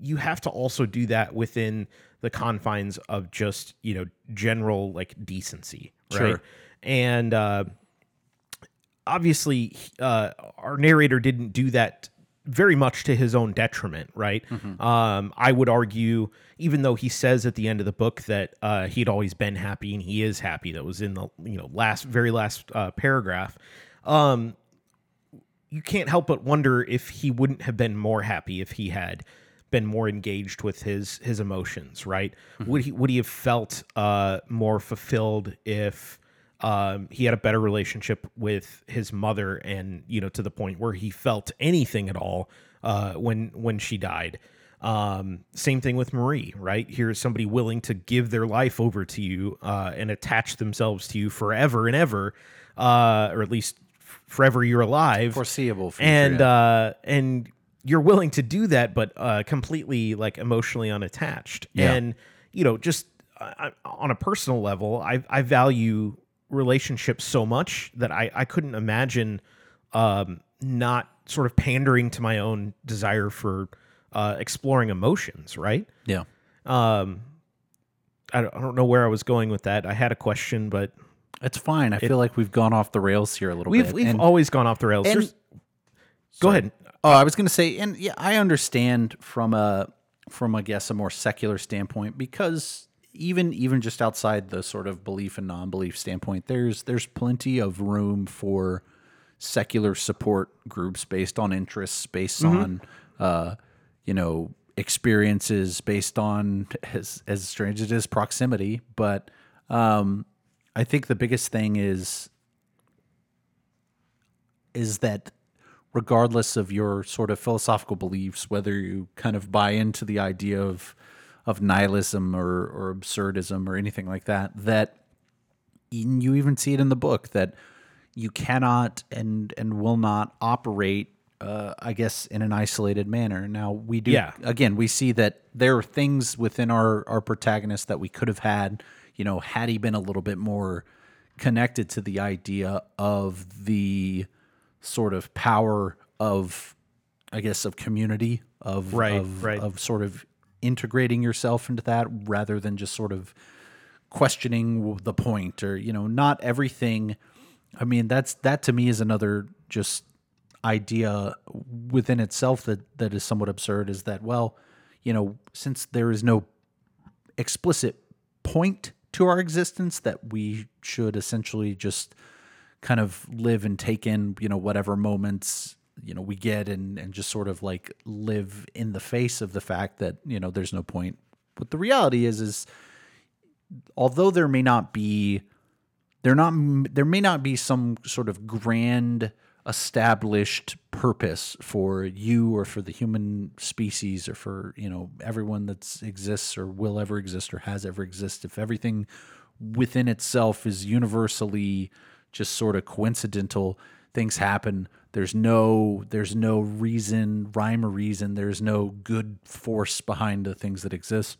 you have to also do that within the confines of just you know general like decency, right? Sure. And uh, obviously uh, our narrator didn't do that very much to his own detriment right? Um, i would argue even though he says at the end of the book that uh, he'd always been happy and he is happy that was in the you know last very last uh, paragraph um, you can't help but wonder if he wouldn't have been more happy if he had been more engaged with his his emotions right? Would he would he have felt uh more fulfilled if um he had a better relationship with his mother and you know to the point where he felt anything at all uh when when she died um same thing with marie right here's somebody willing to give their life over to you uh and attach themselves to you forever and ever uh or at least forever you're alive Foreseeable future, and yeah. uh and you're willing to do that but uh completely like emotionally unattached Yeah. and you know just uh, on a personal level i i value relationships so much that i i couldn't imagine um not sort of pandering to my own desire for uh exploring emotions right yeah. um I don't, I don't know where i was going with that i had a question but It's fine. I feel like we've gone off the rails here a little we've bit. we've and- always gone off the rails and- There's- go ahead Oh, I was going to say, and yeah, I understand from a from I guess a more secular standpoint because even even just outside the sort of belief and non-belief standpoint, there's there's plenty of room for secular support groups based on interests, based on uh, you know experiences, based on as as strange as it is proximity. But um, I think the biggest thing is is that regardless of your sort of philosophical beliefs, whether you kind of buy into the idea of of nihilism or, or absurdism or anything like that, that you even see it in the book that you cannot and and will not operate uh, I guess in an isolated manner. Now we do Yeah. again we see that there are things within our our protagonist that we could have had, you know, had he been a little bit more connected to the idea of the sort of power of I guess of community of Right, of, right. of sort of integrating yourself into that rather than just sort of questioning the point or you know not everything i mean that's that to me is another just idea within itself that that is somewhat absurd is that well you know since there is no explicit point to our existence that we should essentially just kind of live and take in you know whatever moments you know we get and and just sort of like live in the face of the fact that you know there's no point. But the reality is is although there may not be there not there may not be some sort of grand established purpose for you or for the human species or for you know everyone that exists or will ever exist or has ever existed. If everything within itself is universally just sort of coincidental things happen there's no there's no reason rhyme or reason there's no good force behind the things that exist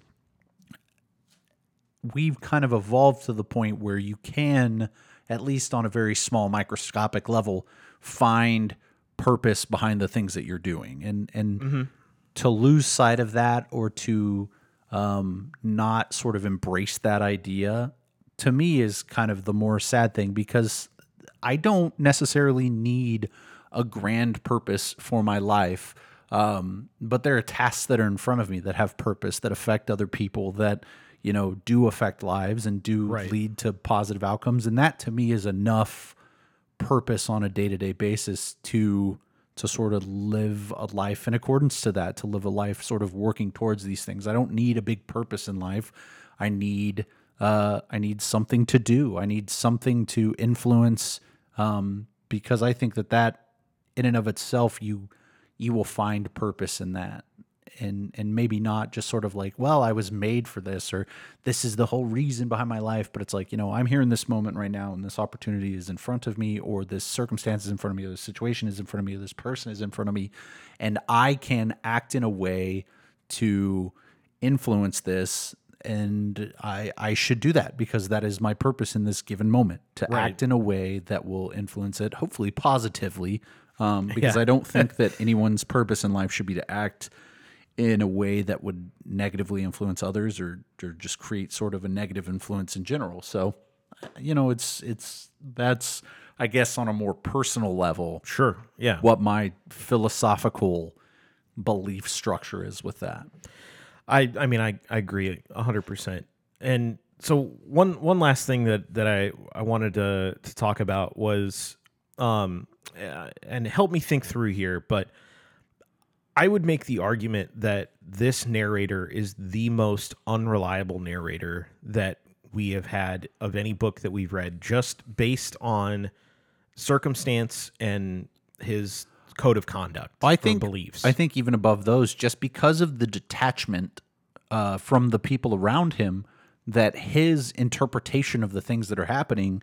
we've kind of evolved to the point where you can, at least on a very small microscopic level, find purpose behind the things that you're doing. And and to lose sight of that or to um, not sort of embrace that idea, to me is kind of the more sad thing because I don't necessarily need a grand purpose for my life. Um, but there are tasks that are in front of me that have purpose, that affect other people, that you know do affect lives and do Right. lead to positive outcomes. And that to me is enough purpose on a day-to-day basis to to sort of live a life in accordance to that to live a life sort of working towards these things i don't need a big purpose in life i need uh i need something to do i need something to influence um because i think that that in and of itself you you will find purpose in that and and maybe not just sort of like well i was made for this or this is the whole reason behind my life but it's like you know i'm here in this moment right now and this opportunity is in front of me or this circumstance is in front of me or this situation is in front of me or this person is in front of me and i can act in a way to influence this and i i should do that because that is my purpose in this given moment to Right. act in a way that will influence it hopefully positively um, because Yeah. i don't think that anyone's purpose in life should be to act in a way that would negatively influence others or, or just create sort of a negative influence in general. So, you know, it's it's that's I guess on a more personal level Sure. Yeah. what my philosophical belief structure is with that. I I mean I I agree hundred percent. And so one one last thing that that I I wanted to to talk about was um uh, and help me think through here, but I would make the argument that this narrator is the most unreliable narrator that we have had of any book that we've read, just based on circumstance and his code of conduct. I think beliefs. I think even above those, just because of the detachment uh, from the people around him, that his interpretation of the things that are happening,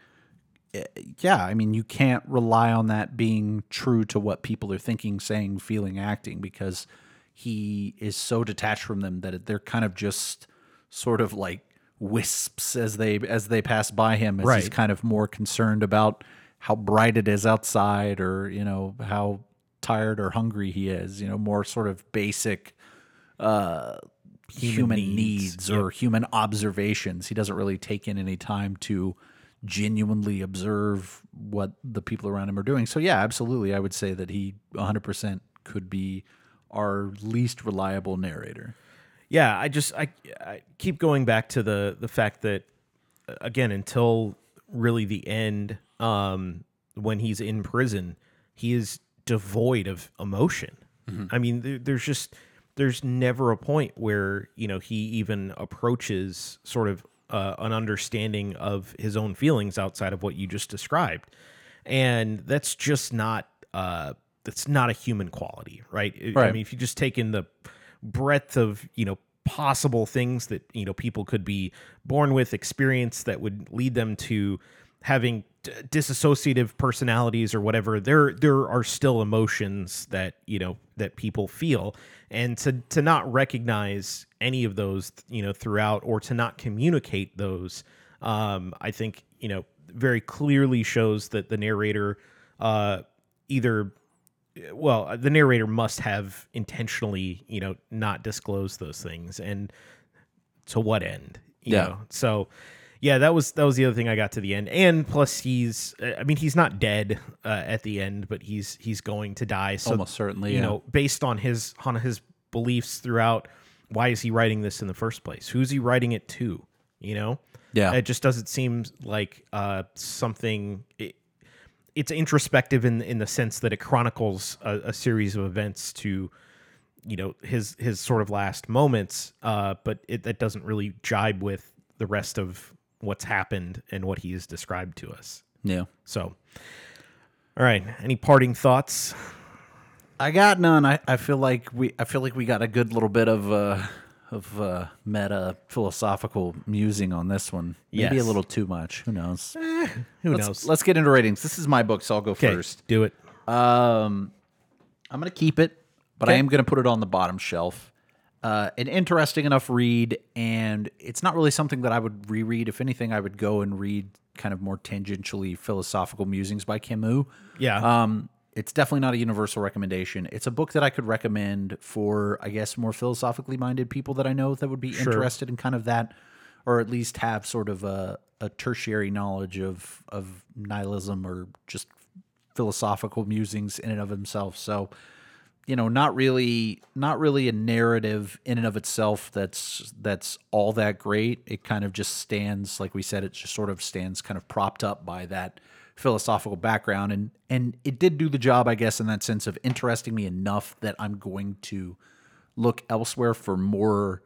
yeah, I mean, you can't rely on that being true to what people are thinking, saying, feeling, acting, because he is so detached from them that they're kind of just sort of like wisps as they as they pass by him as he's kind of more concerned about how bright it is outside or you know how tired or hungry he is you know more sort of basic uh human, needs. needs, or human observations. He doesn't really take in any time to genuinely observe what the people around him are doing. So yeah absolutely i would say that he 100% could be our least reliable narrator. Yeah i just I, I keep going back to the the fact that uh, again until really the end um when he's in prison he is devoid of emotion. I mean there, there's just there's never a point where you know he even approaches sort of uh, an understanding of his own feelings outside of what you just described. And that's just not uh that's not a human quality right, I- i mean if you just take in the breadth of you know possible things that you know people could be born with experience that would lead them to having d- disassociative personalities or whatever there there are still emotions that you know that people feel and to to not recognize any of those you know throughout or to not communicate those um i think you know very clearly shows that the narrator uh either well uh, the narrator must have intentionally you know not disclosed those things and to what end you Yeah. know so yeah that was that was the other thing i got to the end. And plus he's i mean he's not dead uh, at the end but he's he's going to die. So almost certainly you yeah. know based on his on his beliefs throughout why is he writing this in the first place? Who's he writing it to? You know? Yeah. it just doesn't seem like uh something it, it's introspective in in the sense that it chronicles a, a series of events to you know his his sort of last moments uh but it that doesn't really jibe with the rest of what's happened and what he has described to us yeah so all right any parting thoughts I got none. I, I feel like we I feel like we got a good little bit of uh of uh meta philosophical musing on this one. Maybe Yes. a little too much. Who knows? who let's, knows Let's get into ratings. This is my book, so I'll go first. do it Um I'm gonna keep it, but I am gonna put it on the bottom shelf. Uh, an interesting enough read, and it's not really something that I would reread. If anything, I would go and read kind of more tangentially philosophical musings by Camus. yeah Um, it's definitely not a universal recommendation. It's a book that I could recommend for, I guess, more philosophically minded people that I know that would be interested in kind of that, or at least have sort of a, a tertiary knowledge of of nihilism or just philosophical musings in and of themselves. So, you know, not really, not really a narrative in and of itself that's that's all that great. It kind of just stands, like we said, it just sort of stands kind of propped up by that philosophical background, and and it did do the job, I guess, in that sense of interesting me enough that I'm going to look elsewhere for more,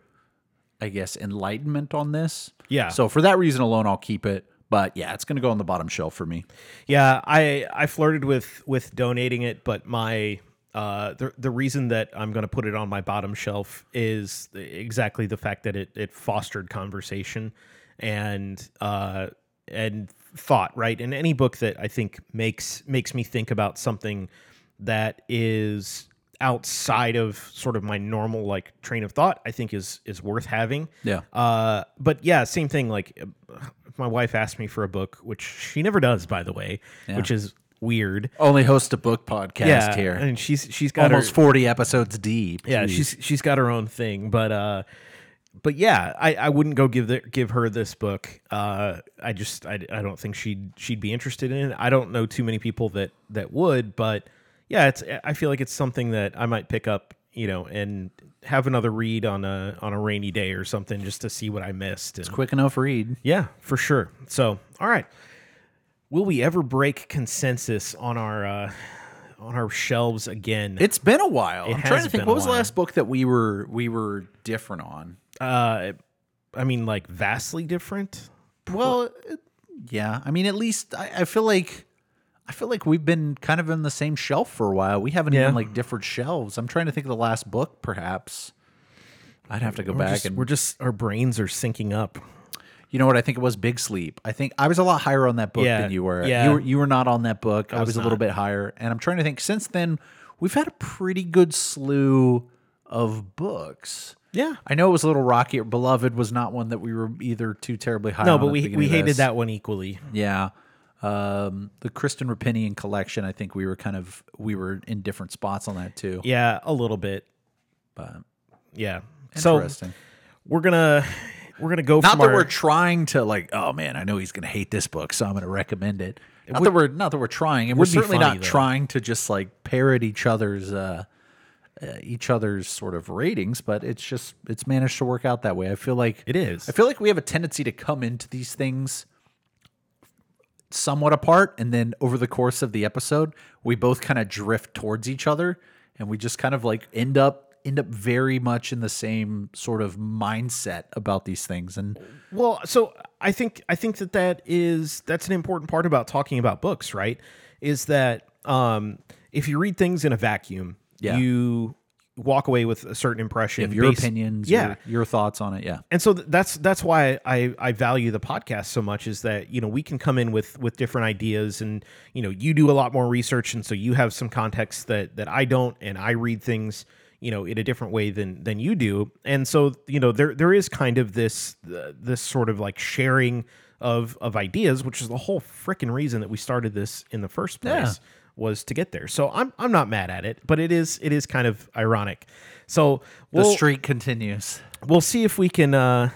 I guess, enlightenment on this. Yeah. So for that reason alone, I'll keep it. But yeah, it's going to go on the bottom shelf for me. Yeah, I I flirted with with donating it, but my uh, the the reason that I'm going to put it on my bottom shelf is exactly the fact that it it fostered conversation and uh and thought, right? And any book that I think makes makes me think about something that is outside of sort of my normal like train of thought, I think is is worth having. Yeah. Uh, but yeah, same thing. Like, my wife asked me for a book, which she never does, by the way, which is weird. Only host a book podcast Yeah, here. and she's she's got Almost her, 40 episodes deep. yeah, Jeez. she's she's got her own thing, but uh, but yeah, I, I wouldn't go give the, give her this book. Uh, I just I, I don't think she'd she'd be interested in it. I don't know too many people that that would, but yeah, it's I feel like it's something that I might pick up, you know, and have another read on a on a rainy day or something just to see what I missed. And, quick enough read. yeah, for sure. So, all right. Will we ever break consensus on our uh, on our shelves again? It's been a while. I'm trying to think what was the last book that we were we were different on. uh, I mean, like vastly different. Well, yeah. I mean, at least I, I feel like I feel like we've been kind of in the same shelf for a while. We haven't Yeah. even like different shelves. I'm trying to think of the last book, perhaps. I'd have to go We're back just, and we're just our brains are syncing up. You know what? I think it was Big Sleep. I think I was a lot higher on that book Yeah, than you were. yeah. You were you were not on that book. I, was, was a little bit higher. And I'm trying to think since then we've had a pretty good slew of books. Yeah. I know it was a little rocky. Beloved was not one that we were either too terribly high No, but we we hated that one equally. Yeah. Um, the Kristen Roupenian collection, I think we were kind of we were in different spots on that too. Yeah, a little bit. But Yeah. So interesting. we're gonna we're gonna go not that our, we're trying to like, oh man, I know he's gonna hate this book, so I'm gonna recommend it. Not that we're not that we're trying, and we're certainly funny, not though. trying to just like parrot each other's uh, uh, each other's sort of ratings, but it's just it's managed to work out that way. I feel like It is. I feel like we have a tendency to come into these things somewhat apart, and then over the course of the episode, we both kind of drift towards each other, and we just kind of like end up end up very much in the same sort of mindset about these things and Well, so I think I think that that is that's an important part about talking about books, right? Is that um, if you read things in a vacuum, Yeah. you walk away with a certain impression. of your based- opinions, yeah. your, your thoughts on it. Yeah. and so th- that's that's why I I value the podcast so much is that you know we can come in with with different ideas and you know you do a lot more research and so you have some context that that I don't and I read things you know in a different way than than you do and so you know there there is kind of this uh, this sort of like sharing of of ideas which is the whole freaking reason that we started this in the first place Yeah. was to get there so I'm I'm not mad at it but it is it is kind of ironic so The we'll, streak continues. we'll see if we can uh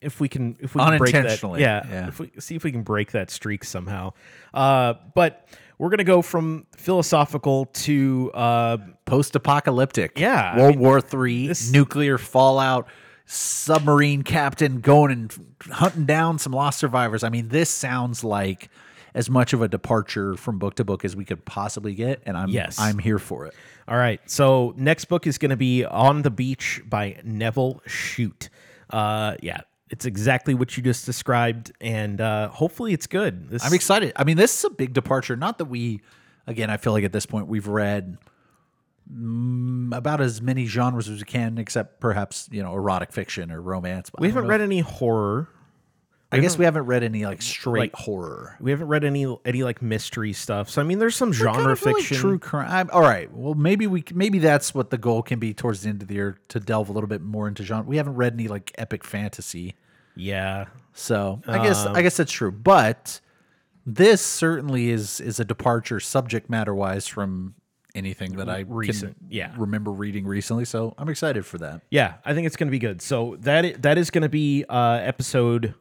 if we can if we can break that Unintentionally, yeah, yeah. if we see if we can break that streak somehow uh but we're gonna go from philosophical to uh Post-apocalyptic. Yeah, I World War Three, this- nuclear fallout, submarine captain going and hunting down some lost survivors. I mean, this sounds like as much of a departure from book to book as we could possibly get, and I'm Yes. I'm here for it. all right so next book is gonna be on the beach by nevil shute uh yeah it's exactly what you just described and uh hopefully it's good this I'm excited. I mean, this is a big departure. Not that we, again, I feel like at this point we've read about as many genres as we can, except perhaps you know erotic fiction or romance. we haven't read any horror I guess we haven't read any like straight like- horror. we haven't read any any like mystery stuff so i mean there's some Kind genre of like fiction true crime. All right. Well, maybe we maybe that's what the goal can be towards the end of the year to delve a little bit more into genre. We haven't read any like epic fantasy, yeah so I guess I um, guess that's true. But this certainly is is a departure subject matter wise from anything that I Recent, yeah. remember reading recently. So I'm excited for that. Yeah, I think it's going to be good. So that that is going to be uh episode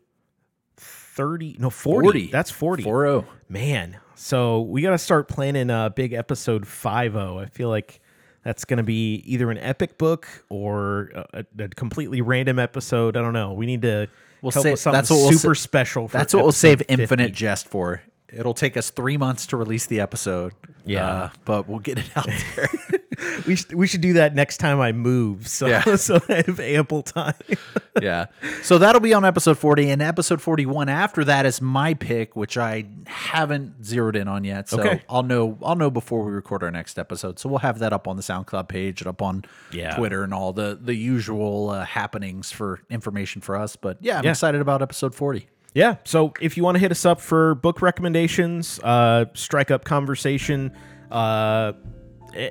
30 no 40. 40. That's 40. Four zero. Man. So we got to start planning a big episode 50. I feel like That's going to be either an epic book or a, a completely random episode. I don't know. We need to We'll come up say- with something that's what we'll super sa- special. For That's what we'll save 50. Infinite Jest for. It'll take us three months to release the episode. Yeah. uh, but we'll get it out there. We should, we should do that next time I move, so Yeah. so I have ample time. yeah. So that'll be on episode 40. And episode 41 after that is my pick, which I haven't zeroed in on yet. So Okay. I'll know I'll know before we record our next episode. So we'll have that up on the SoundCloud page and up on Yeah. Twitter and all the the usual uh, happenings for information for us. But yeah, I'm Yeah. excited about episode 40 yeah so if you want to hit us up for book recommendations uh, strike up conversation uh,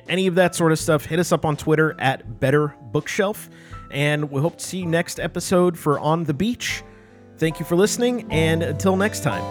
any of that sort of stuff hit us up on twitter at better bookshelf. And we hope to see you next episode for on the beach. Thank you for listening and until next time.